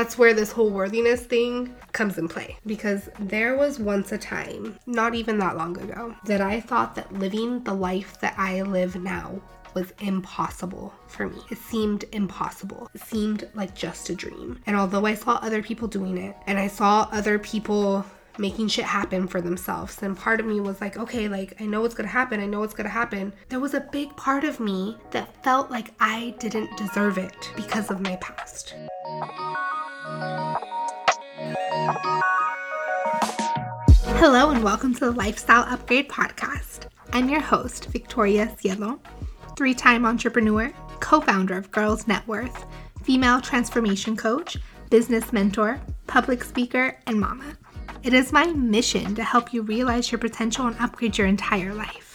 That's where this whole worthiness thing comes in play. Because there was once a time, not even that long ago, that I thought that living the life that I live now was impossible for me. It seemed impossible. It seemed like just a dream. And although I saw other people doing it and I saw other people making shit happen for themselves. And part of me was like, okay, like I know what's gonna happen, I know what's gonna happen. There was a big part of me that felt like I didn't deserve it because of my past. Hello, and welcome to the Lifestyle Upgrade Podcast. I'm your host, Victoria Cielo, three time entrepreneur, co founder of Girls Net Worth, female transformation coach, business mentor, public speaker, and mama. It is my mission to help you realize your potential and upgrade your entire life.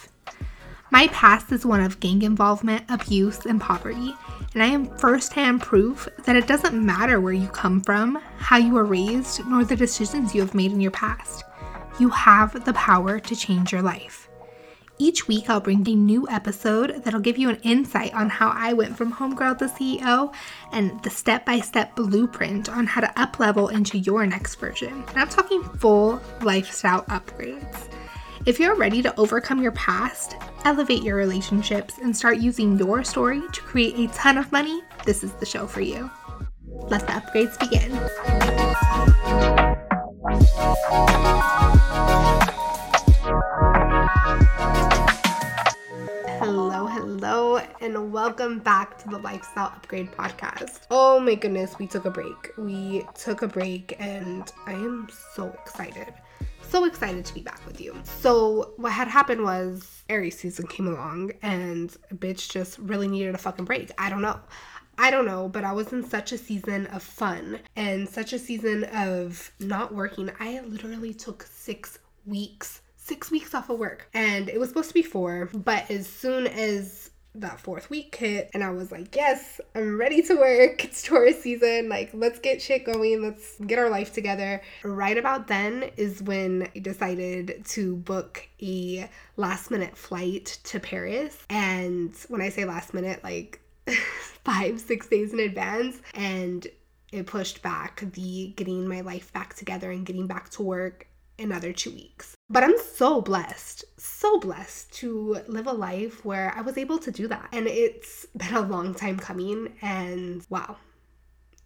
My past is one of gang involvement, abuse, and poverty, and I am firsthand proof that it doesn't matter where you come from, how you were raised, nor the decisions you have made in your past. You have the power to change your life. Each week, I'll bring a new episode that'll give you an insight on how I went from homegirl to CEO and the step by step blueprint on how to uplevel into your next version. And I'm talking full lifestyle upgrades. If you're ready to overcome your past, elevate your relationships, and start using your story to create a ton of money, this is the show for you. Let the upgrades begin. And welcome back to the Lifestyle Upgrade Podcast. Oh my goodness, we took a break. We took a break, and I am so excited. So excited to be back with you. So, what had happened was Aries season came along, and bitch just really needed a fucking break. I don't know. I don't know, but I was in such a season of fun and such a season of not working. I literally took six weeks six weeks off of work and it was supposed to be four but as soon as that fourth week hit and I was like, yes, I'm ready to work. It's Taurus season. Like, let's get shit going. Let's get our life together. Right about then is when I decided to book a last minute flight to Paris. And when I say last minute, like five, six days in advance. And it pushed back the getting my life back together and getting back to work another two weeks. But I'm so blessed, so blessed to live a life where I was able to do that. And it's been a long time coming. And wow,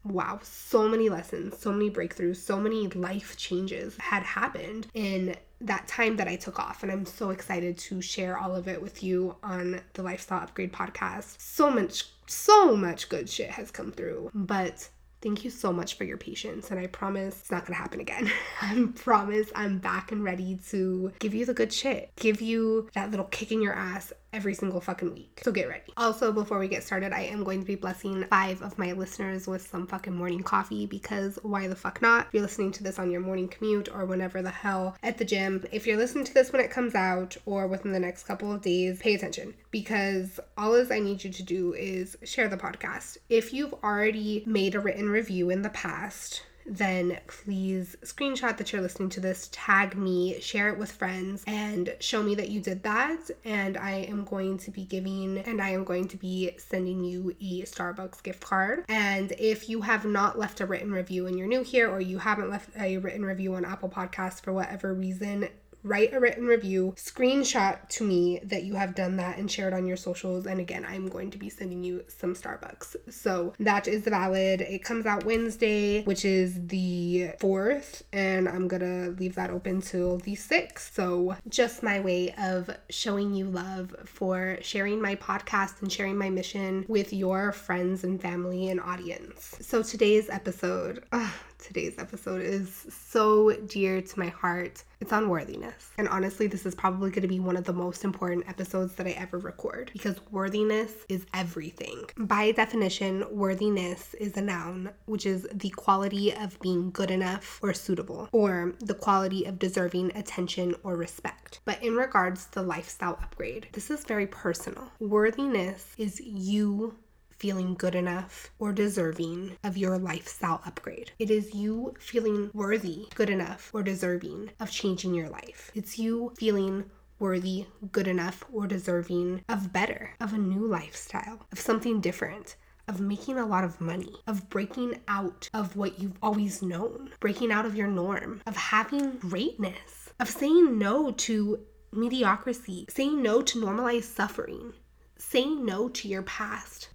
wow, so many lessons, so many breakthroughs, so many life changes had happened in that time that I took off. And I'm so excited to share all of it with you on the Lifestyle Upgrade podcast. So much, so much good shit has come through. But Thank you so much for your patience, and I promise it's not gonna happen again. I promise I'm back and ready to give you the good shit, give you that little kick in your ass every single fucking week. So get ready. Also, before we get started, I am going to be blessing five of my listeners with some fucking morning coffee because why the fuck not? If you're listening to this on your morning commute or whenever the hell at the gym, if you're listening to this when it comes out or within the next couple of days, pay attention because all is I need you to do is share the podcast. If you've already made a written review in the past, then please screenshot that you're listening to this, tag me, share it with friends, and show me that you did that. And I am going to be giving and I am going to be sending you a Starbucks gift card. And if you have not left a written review and you're new here, or you haven't left a written review on Apple Podcasts for whatever reason, write a written review, screenshot to me that you have done that, and share it on your socials. And again, I'm going to be sending you some Starbucks. So that is valid. It comes out Wednesday, which is the 4th, and I'm gonna leave that open till the 6th. So just my way of showing you love for sharing my podcast and sharing my mission with your friends and family and audience. So today's episode, uh, today's episode is so dear to my heart. It's on worthiness. And honestly, this is probably going to be one of the most important episodes that I ever record because worthiness is everything. By definition, worthiness is a noun, which is the quality of being good enough or suitable, or the quality of deserving attention or respect. But in regards to lifestyle upgrade, this is very personal. Worthiness is you feeling good enough or deserving of your lifestyle upgrade. It is you feeling worthy, good enough, or deserving of changing your life. It's you feeling worthy, good enough, or deserving of better, of a new lifestyle, of something different, of making a lot of money, of breaking out of what you've always known, breaking out of your norm, of having greatness, of saying no to mediocrity, saying no to normalized suffering, saying no to your past,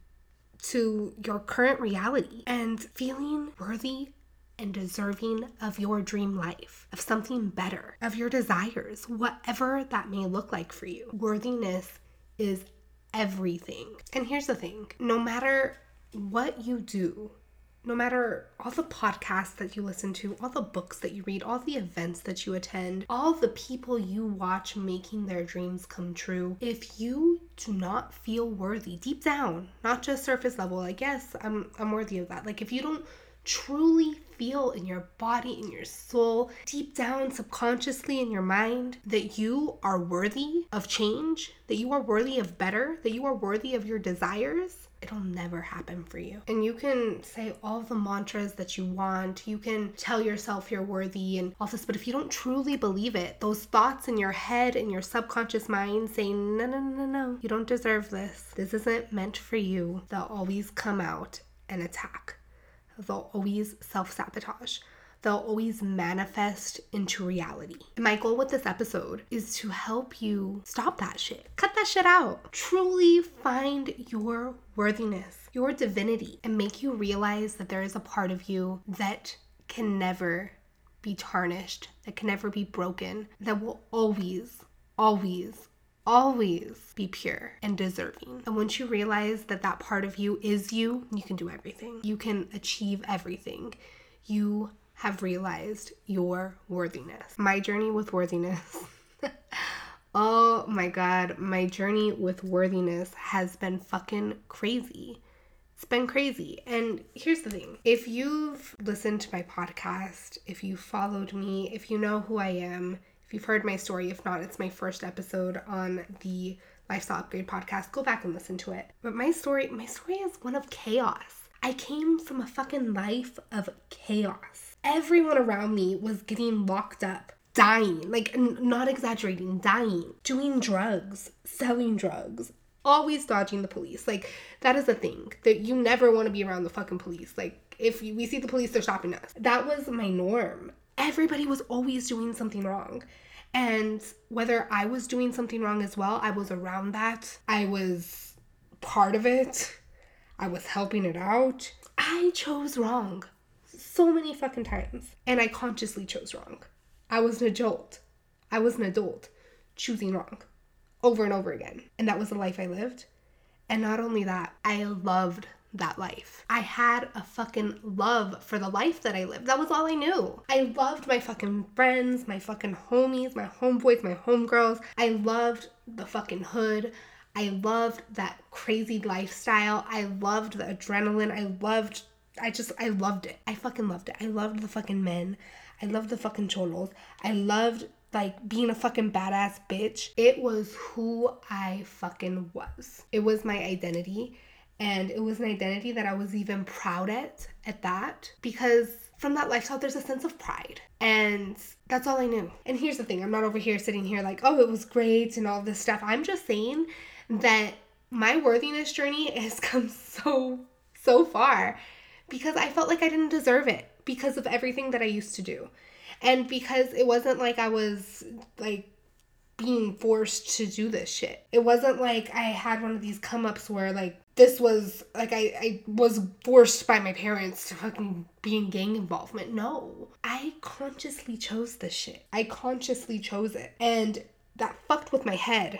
to your current reality, and feeling worthy and deserving of your dream life, of something better, of your desires, whatever that may look like for you. Worthiness is everything. And here's the thing no matter what you do, no matter all the podcasts that you listen to, all the books that you read, all the events that you attend, all the people you watch making their dreams come true, if you do not feel worthy deep down, not just surface level, like yes, I'm I'm worthy of that. Like if you don't truly feel in your body, in your soul, deep down, subconsciously in your mind, that you are worthy of change, that you are worthy of better, that you are worthy of your desires, it'll never happen for you. And you can say all the mantras that you want, you can tell yourself you're worthy and all this, but if you don't truly believe it, those thoughts in your head and your subconscious mind saying, no, no, no, no, you don't deserve this, this isn't meant for you, they'll always come out and attack they'll always self sabotage. They'll always manifest into reality. My goal with this episode is to help you stop that shit. Cut that shit out. Truly find your worthiness, your divinity, and make you realize that there is a part of you that can never be tarnished, that can never be broken, that will always, always, always be pure and deserving. And once you realize that that part of you is you, you can do everything. You can achieve everything. You have realized your worthiness. My journey with worthiness. oh my god, my journey with worthiness has been fucking crazy. It's been crazy. And here's the thing if you've listened to my podcast, if you followed me, if you know who I am, if you've heard my story, if not, it's my first episode on the Lifestyle Upgrade podcast. Go back and listen to it. But my story, my story is one of chaos. I came from a fucking life of chaos. Everyone around me was getting locked up, dying, like n- not exaggerating, dying, doing drugs, selling drugs, always dodging the police. Like that is a thing that you never want to be around the fucking police. Like if we see the police, they're stopping us. That was my norm everybody was always doing something wrong. And whether I was doing something wrong as well, I was around that. I was part of it. I was helping it out. I chose wrong so many fucking times. And I consciously chose wrong. I was an adult. I was an adult choosing wrong over and over again. And that was the life I lived. And not only that, I loved that life. I had a fucking love for the life that I lived. That was all I knew. I loved my fucking friends, my fucking homies, my homeboys, my homegirls. I loved the fucking hood. I loved that crazy lifestyle. I loved the adrenaline. I loved, I just, I loved it. I fucking loved it. I loved the fucking men. I loved the fucking cholos. I loved like being a fucking badass bitch. It was who I fucking was. It was my identity and it was an identity that I was even proud at at that because from that lifestyle there's a sense of pride and that's all I knew. And here's the thing, I'm not over here sitting here like, "Oh, it was great" and all this stuff. I'm just saying that my worthiness journey has come so so far because I felt like I didn't deserve it because of everything that I used to do. And because it wasn't like I was like being forced to do this shit. It wasn't like I had one of these come ups where like this was like I, I was forced by my parents to fucking be in gang involvement. No. I consciously chose this shit. I consciously chose it. And that fucked with my head.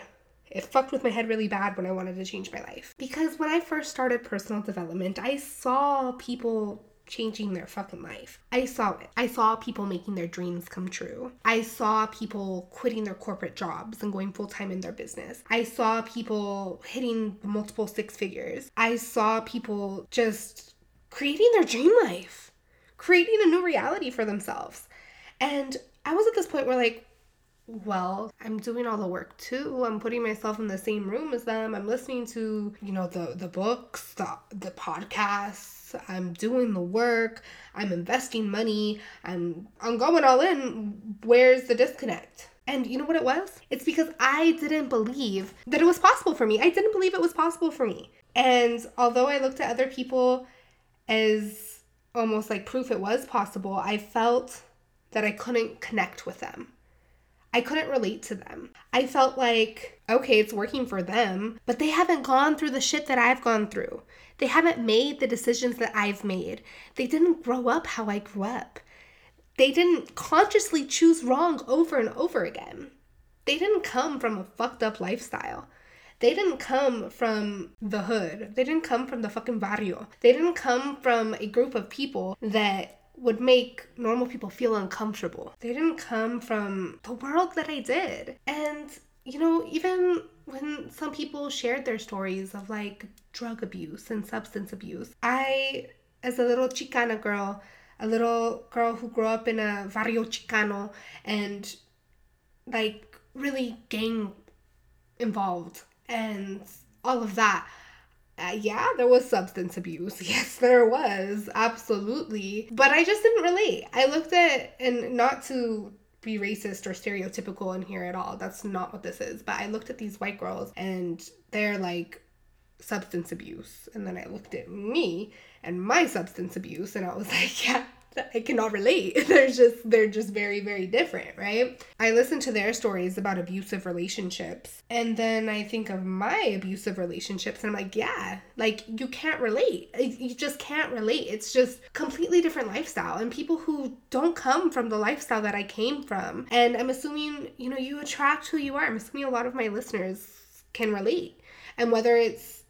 It fucked with my head really bad when I wanted to change my life. Because when I first started personal development, I saw people changing their fucking life. I saw it. I saw people making their dreams come true. I saw people quitting their corporate jobs and going full time in their business. I saw people hitting multiple six figures. I saw people just creating their dream life, creating a new reality for themselves. And I was at this point where, like, well, I'm doing all the work too. I'm putting myself in the same room as them. I'm listening to, you know, the the books, the the podcasts, I'm doing the work, I'm investing money, I'm I'm going all in. Where's the disconnect? And you know what it was? It's because I didn't believe that it was possible for me. I didn't believe it was possible for me. And although I looked at other people as almost like proof it was possible, I felt that I couldn't connect with them. I couldn't relate to them. I felt like, okay, it's working for them, but they haven't gone through the shit that I've gone through. They haven't made the decisions that I've made. They didn't grow up how I grew up. They didn't consciously choose wrong over and over again. They didn't come from a fucked up lifestyle. They didn't come from the hood. They didn't come from the fucking barrio. They didn't come from a group of people that would make normal people feel uncomfortable. They didn't come from the world that I did. And, you know, even when some people shared their stories of like drug abuse and substance abuse, I, as a little Chicana girl, a little girl who grew up in a barrio Chicano and like really gang involved and all of that. Uh, yeah, there was substance abuse. Yes, there was. Absolutely. But I just didn't relate. I looked at, and not to be racist or stereotypical in here at all, that's not what this is. But I looked at these white girls and they're like substance abuse. And then I looked at me and my substance abuse and I was like, yeah, I cannot relate. They're just they're just very very different, right? I listen to their stories about abusive relationships and then I think of my abusive relationships and I'm like, yeah, like you can't relate. You just can't relate. It's just completely different lifestyle and people who don't come from the lifestyle that I came from. And I'm assuming, you know, you attract who you are. I'm assuming a lot of my listeners can relate. And whether it's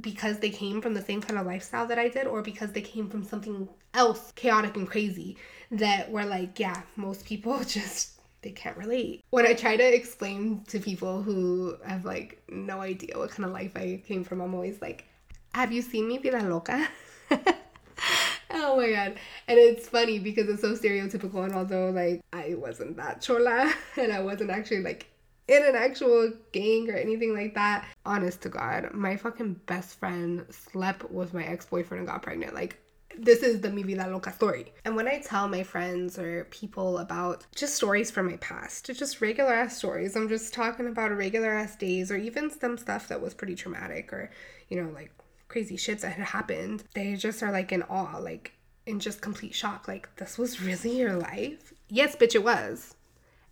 because they came from the same kind of lifestyle that I did or because they came from something else chaotic and crazy that were like, yeah, most people just they can't relate. When I try to explain to people who have like no idea what kind of life I came from, I'm always like, have you seen Mi Vida Loca? oh my god. And it's funny because it's so stereotypical and although like I wasn't that chola and I wasn't actually like in an actual gang or anything like that. Honest to God, my fucking best friend slept with my ex boyfriend and got pregnant. Like, this is the Mi Vida Loca story. And when I tell my friends or people about just stories from my past, just regular ass stories, I'm just talking about regular ass days or even some stuff that was pretty traumatic or, you know, like crazy shits that had happened, they just are like in awe, like in just complete shock. Like, this was really your life? Yes, bitch, it was.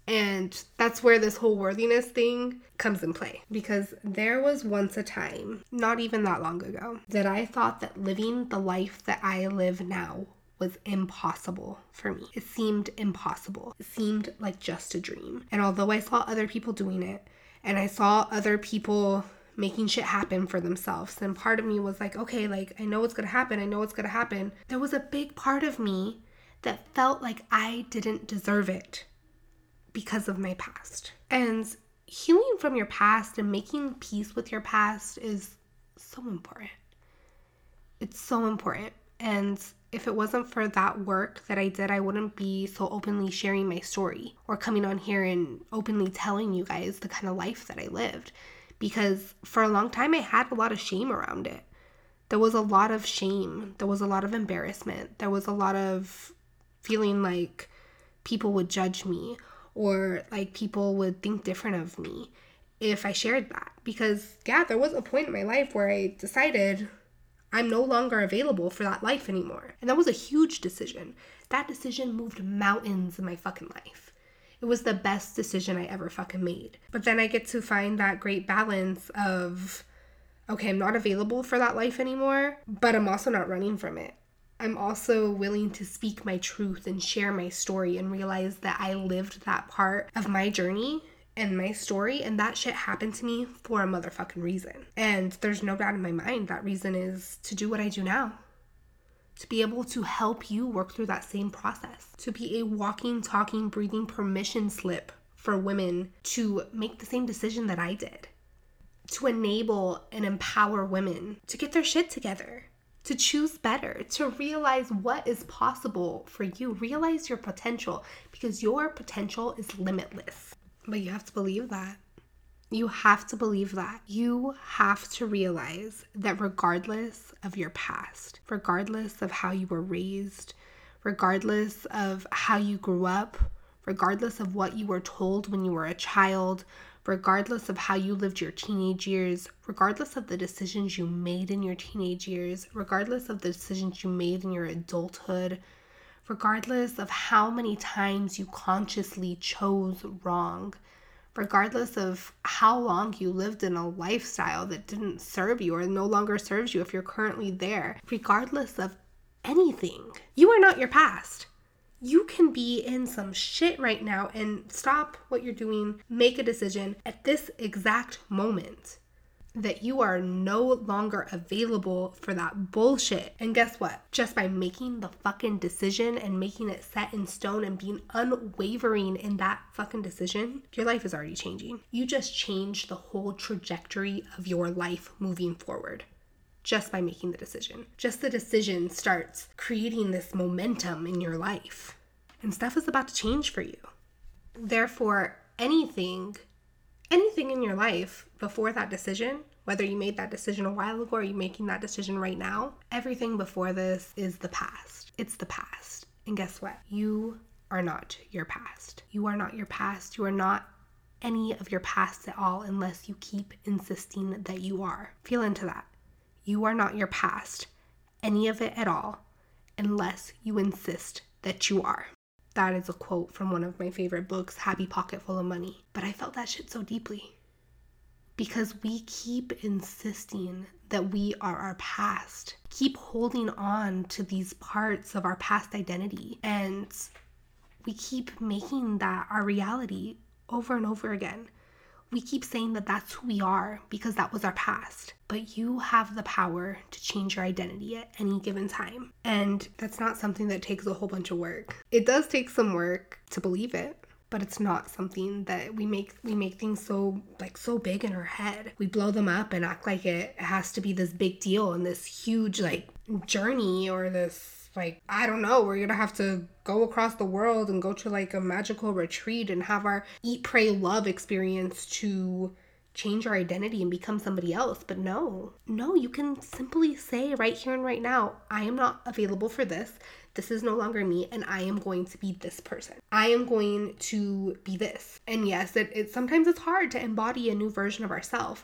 And that's where this whole worthiness thing comes in play. Because there was once a time, not even that long ago, that I thought that living the life that I live now was impossible for me. It seemed impossible. It seemed like just a dream. And although I saw other people doing it, and I saw other people making shit happen for themselves, and part of me was like, okay, like I know what's gonna happen, I know what's gonna happen. There was a big part of me that felt like I didn't deserve it because of my past. And healing from your past and making peace with your past is so important. It's so important. And if it wasn't for that work that I did, I wouldn't be so openly sharing my story or coming on here and openly telling you guys the kind of life that I lived. Because for a long time, I had a lot of shame around it. There was a lot of shame. There was a lot of embarrassment. There was a lot of feeling like people would judge me or like people would think different of me if I shared that. Because, yeah, there was a point in my life where I decided I'm no longer available for that life anymore. And that was a huge decision. That decision moved mountains in my fucking life. It was the best decision I ever fucking made. But then I get to find that great balance of, okay, I'm not available for that life anymore, but I'm also not running from it. I'm also willing to speak my truth and share my story and realize that I lived that part of my journey and my story, and that shit happened to me for a motherfucking reason. And there's no doubt in my mind that reason is to do what I do now. To be able to help you work through that same process. To be a walking, talking, breathing permission slip for women to make the same decision that I did. To enable and empower women to get their shit together to choose better, to realize what is possible for you, realize your potential because your potential is limitless. But you have to believe that. You have to believe that. You have to realize that regardless of your past, regardless of how you were raised, regardless of how you grew up, regardless of what you were told when you were a child, regardless of how you lived your teenage years, regardless of the decisions you made in your teenage years, regardless of the decisions you made in your adulthood, regardless of how many times you consciously chose wrong, regardless of how long you lived in a lifestyle that didn't serve you or no longer serves you if you're currently there, regardless of anything, you are not your past you can be in some shit right now and stop what you're doing, make a decision at this exact moment that you are no longer available for that bullshit. And guess what? Just by making the fucking decision and making it set in stone and being unwavering in that fucking decision, your life is already changing. You just changed the whole trajectory of your life moving forward just by making the decision. Just the decision starts creating this momentum in your life, and stuff is about to change for you. Therefore, anything, anything in your life before that decision, whether you made that decision a while ago or you're making that decision right now, everything before this is the past. It's the past. And guess what? You are not your past. You are not your past. You are not any of your past at all unless you keep insisting that you are. Feel into that. You are not your past, any of it at all, unless you insist that you are. That is a quote from one of my favorite books, Happy Pocket Full of Money. But I felt that shit so deeply because we keep insisting that we are our past, keep holding on to these parts of our past identity, and we keep making that our reality over and over again we keep saying that that's who we are because that was our past. But you have the power to change your identity at any given time. And that's not something that takes a whole bunch of work. It does take some work to believe it, but it's not something that we make we make things so like so big in our head. We blow them up and act like it has to be this big deal and this huge like journey or this like I don't know, we're gonna have to go across the world and go to like a magical retreat and have our eat, pray, love experience to change our identity and become somebody else. But no, no, you can simply say right here and right now, I am not available for this. This is no longer me, and I am going to be this person. I am going to be this. And yes, it, it sometimes it's hard to embody a new version of ourselves,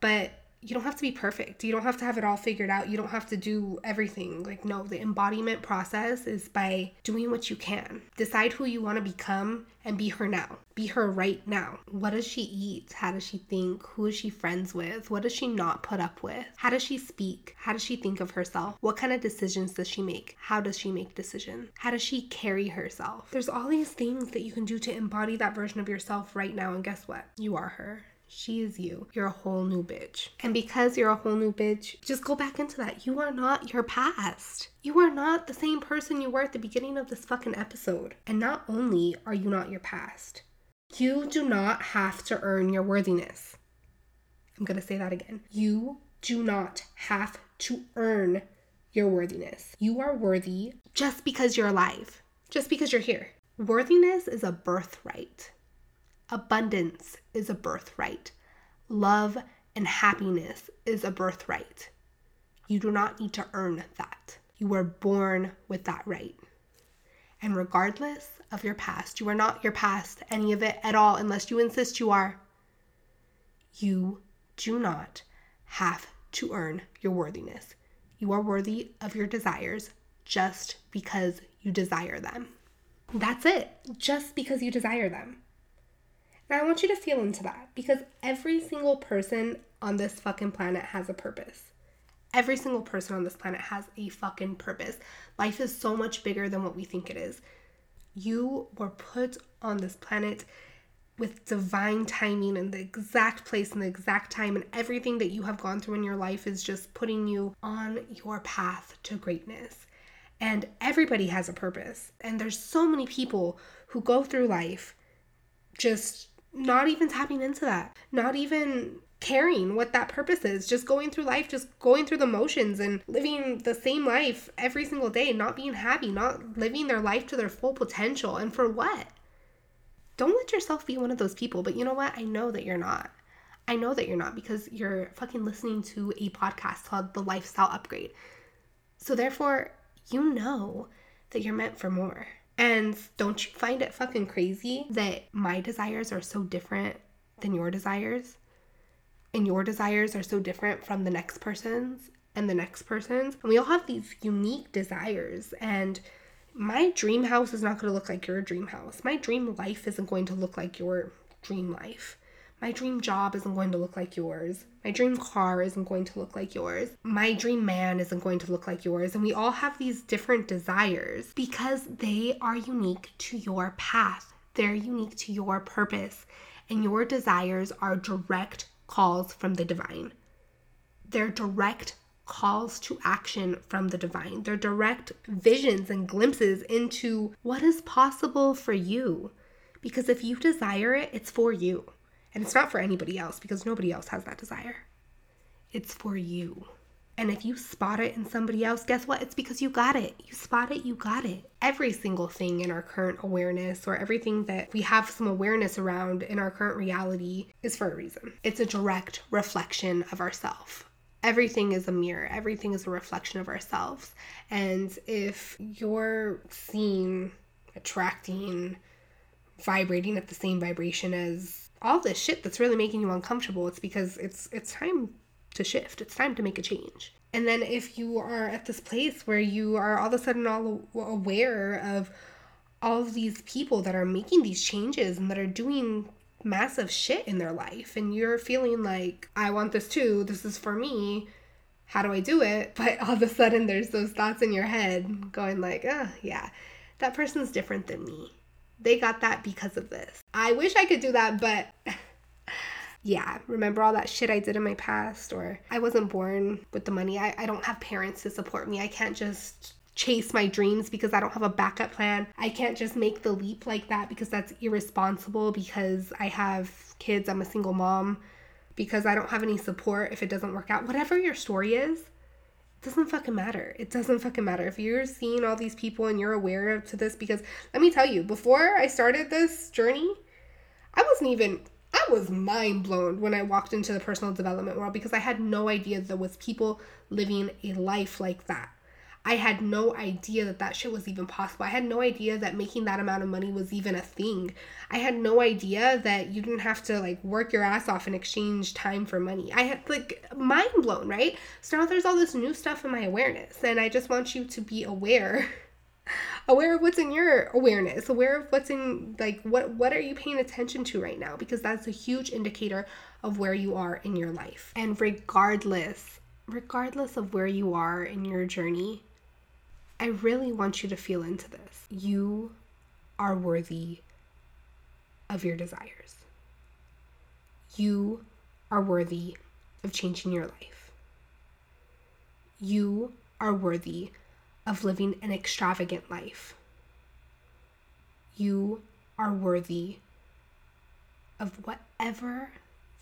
but you don't have to be perfect. You don't have to have it all figured out. You don't have to do everything. Like, no, the embodiment process is by doing what you can. Decide who you want to become and be her now. Be her right now. What does she eat? How does she think? Who is she friends with? What does she not put up with? How does she speak? How does she think of herself? What kind of decisions does she make? How does she make decisions? How does she carry herself? There's all these things that you can do to embody that version of yourself right now. And guess what? You are her. She is you. You're a whole new bitch. And because you're a whole new bitch, just go back into that. You are not your past. You are not the same person you were at the beginning of this fucking episode. And not only are you not your past, you do not have to earn your worthiness. I'm to say that again. You do not have to earn your worthiness. You are worthy just because you're alive, just because you're here. Worthiness is a birthright. Abundance is a birthright. Love and happiness is a birthright. You do not need to earn that. You were born with that right. And regardless of your past, you are not your past, any of it at all, unless you insist you are. You do not have to earn your worthiness. You are worthy of your desires just because you desire them. That's it, just because you desire them. Now I want you to feel into that because every single person on this fucking planet has a purpose. Every single person on this planet has a fucking purpose. Life is so much bigger than what we think it is. You were put on this planet with divine timing and the exact place and the exact time, and everything that you have gone through in your life is just putting you on your path to greatness. And everybody has a purpose. And there's so many people who go through life just not even tapping into that, not even caring what that purpose is, just going through life, just going through the motions and living the same life every single day, not being happy, not living their life to their full potential. And for what? Don't let yourself be one of those people. But you know what? I know that you're not. I know that you're not because you're fucking listening to a podcast called The Lifestyle Upgrade. So therefore, you know that you're meant for more. And don't you find it fucking crazy that my desires are so different than your desires. And your desires are so different from the next person's and the next person's. And we all have these unique desires. And my dream house is not going to look like your dream house. My dream life isn't going to look like your dream life. My dream job isn't going to look like yours. My dream car isn't going to look like yours. My dream man isn't going to look like yours. And we all have these different desires because they are unique to your path. They're unique to your purpose. And your desires are direct calls from the divine. They're direct calls to action from the divine. They're direct visions and glimpses into what is possible for you. Because if you desire it, it's for you. And it's not for anybody else because nobody else has that desire. It's for you. And if you spot it in somebody else, guess what? It's because you got it. You spot it, you got it. Every single thing in our current awareness or everything that we have some awareness around in our current reality is for a reason. It's a direct reflection of ourself. Everything is a mirror, everything is a reflection of ourselves. And if you're seen attracting, vibrating at the same vibration as all this shit that's really making you uncomfortable it's because it's it's time to shift. It's time to make a change. And then if you are at this place where you are all of a sudden all aware of all of these people that are making these changes and that are doing massive shit in their life and you're feeling like i want this too. This is for me. How do i do it? But all of a sudden there's those thoughts in your head going like oh yeah. That person's different than me they got that because of this. I wish I could do that, but yeah, remember all that shit I did in my past, or I wasn't born with the money. I, I don't have parents to support me. I can't just chase my dreams because I don't have a backup plan. I can't just make the leap like that because that's irresponsible because I have kids, I'm a single mom, because I don't have any support if it doesn't work out. Whatever your story is, doesn't fucking matter. It doesn't fucking matter. If you're seeing all these people and you're aware of to this, because let me tell you, before I started this journey, I wasn't even, I was mind blown when I walked into the personal development world because I had no idea there was people living a life like that. I had no idea that that shit was even possible. I had no idea that making that amount of money was even a thing. I had no idea that you didn't have to like work your ass off and exchange time for money. I had like mind blown, right? So now there's all this new stuff in my awareness, and I just want you to be aware. aware of what's in your awareness aware of what's in like what what are you paying attention to right now because that's a huge indicator of where you are in your life and regardless regardless of where you are in your journey I really want you to feel into this. You are worthy of your desires. You are worthy of changing your life. You are worthy of living an extravagant life. You are worthy of whatever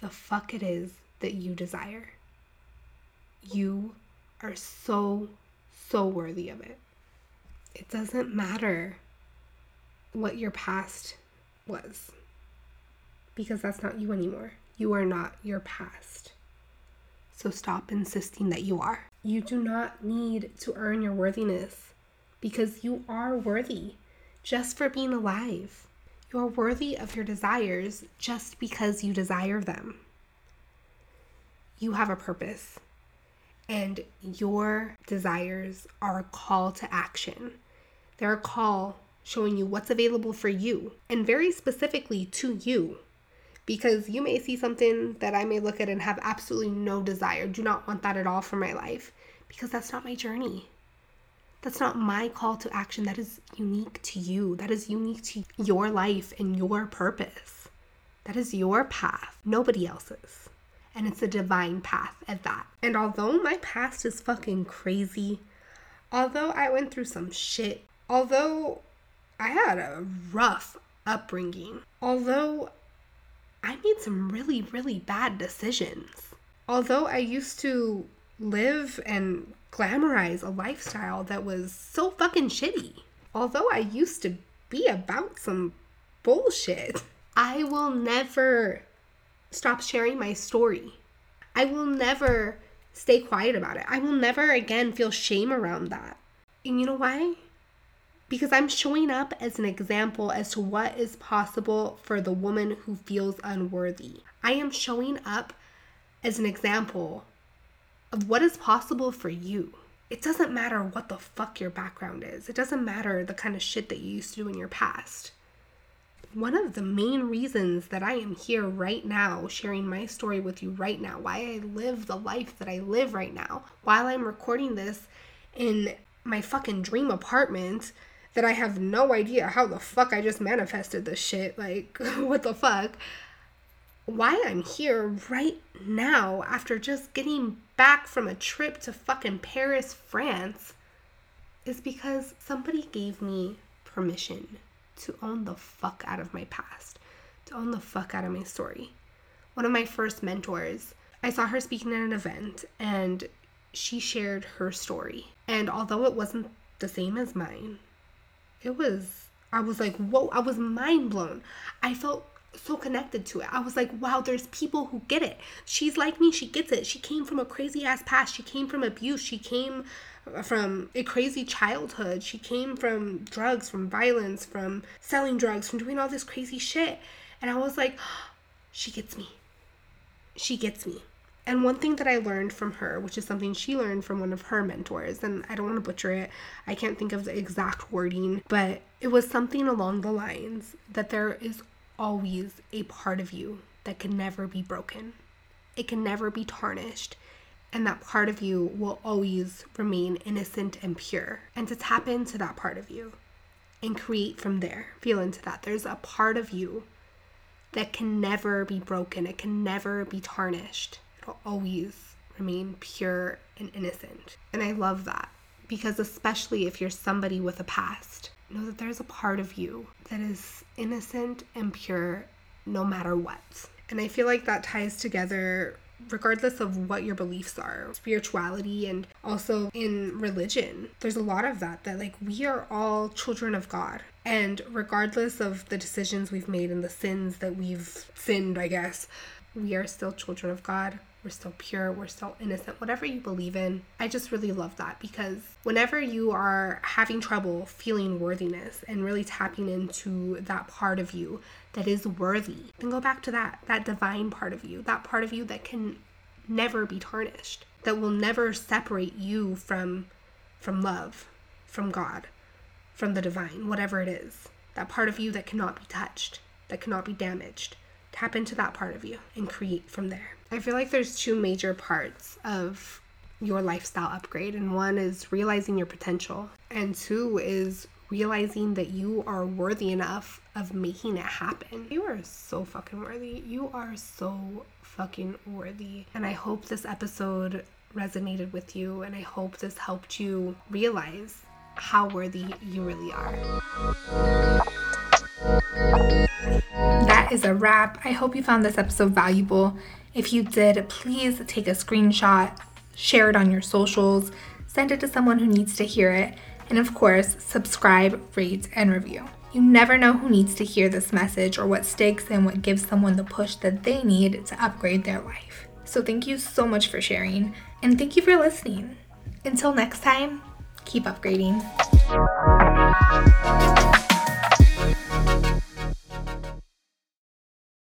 the fuck it is that you desire. You are so, so worthy of it it doesn't matter what your past was because that's not you anymore. You are not your past. So stop insisting that you are. You do not need to earn your worthiness because you are worthy just for being alive. You are worthy of your desires just because you desire them. You have a purpose, and your desires are a call to action. They're a call showing you what's available for you and very specifically to you. Because you may see something that I may look at and have absolutely no desire, do not want that at all for my life, because that's not my journey. That's not my call to action. That is unique to you. That is unique to your life and your purpose. That is your path, nobody else's. And it's a divine path at that. And although my past is fucking crazy, although I went through some shit although I had a rough upbringing, although I made some really, really bad decisions, although I used to live and glamorize a lifestyle that was so fucking shitty, although I used to be about some bullshit, I will never stop sharing my story. I will never stay quiet about it. I will never again feel shame around that. And you know why? because I'm showing up as an example as to what is possible for the woman who feels unworthy. I am showing up as an example of what is possible for you. It doesn't matter what the fuck your background is, it doesn't matter the kind of shit that you used to do in your past. One of the main reasons that I am here right now, sharing my story with you right now, why I live the life that I live right now, while I'm recording this in my fucking dream apartment that I have no idea how the fuck I just manifested this shit. Like, what the fuck? Why I'm here right now after just getting back from a trip to fucking Paris, France, is because somebody gave me permission to own the fuck out of my past, to own the fuck out of my story. One of my first mentors, I saw her speaking at an event and she shared her story. And although it wasn't the same as mine, it was I was like, whoa, I was mind blown. I felt so connected to it. I was like, wow, there's people who get it. She's like me, she gets it. She came from a crazy ass past. She came from abuse. She came from a crazy childhood. She came from drugs, from violence, from selling drugs, from doing all this crazy shit. And I was like, she gets me. She gets me. And one thing that I learned from her, which is something she learned from one of her mentors, and I don't want to butcher it, I can't think of the exact wording, but it was something along the lines that there is always a part of you that can never be broken, it can never be tarnished. And that part of you will always remain innocent and pure. And to tap into that part of you and create from there, feel into that. There's a part of you that can never be broken, it can never be tarnished It'll always remain pure and innocent. And I love that because, especially if you're somebody with a past, know that there's a part of you that is innocent and pure no matter what. And I feel like that ties together regardless of what your beliefs are spirituality and also in religion. There's a lot of that that like we are all children of god. And regardless of the decisions we've made and the sins that we've sinned i guess we are still children of god we're still pure, we're still innocent, whatever you believe in. I just really love that because whenever you are having trouble feeling worthiness and really tapping into that part of you that is worthy, then go back to that, that divine part of you, that part of you that can never be tarnished, that will never separate you from from love, from God, from the divine, whatever it is. That part of you that cannot be touched, that cannot be damaged. Tap into that part of you and create from there. I feel like there's two major parts of your lifestyle upgrade, and one is realizing your potential, and two is realizing that you are worthy enough of making it happen. You are so fucking worthy. You are so fucking worthy. And I hope this episode resonated with you, and I hope this helped you realize how worthy you really are. That is a wrap. I hope you found this episode valuable. If you did, please take a screenshot, share it on your socials, send it to someone who needs to hear it, and of course, subscribe, rate, and review. You never know who needs to hear this message or what sticks and what gives someone the push that they need to upgrade their life. So, thank you so much for sharing, and thank you for listening. Until next time, keep upgrading.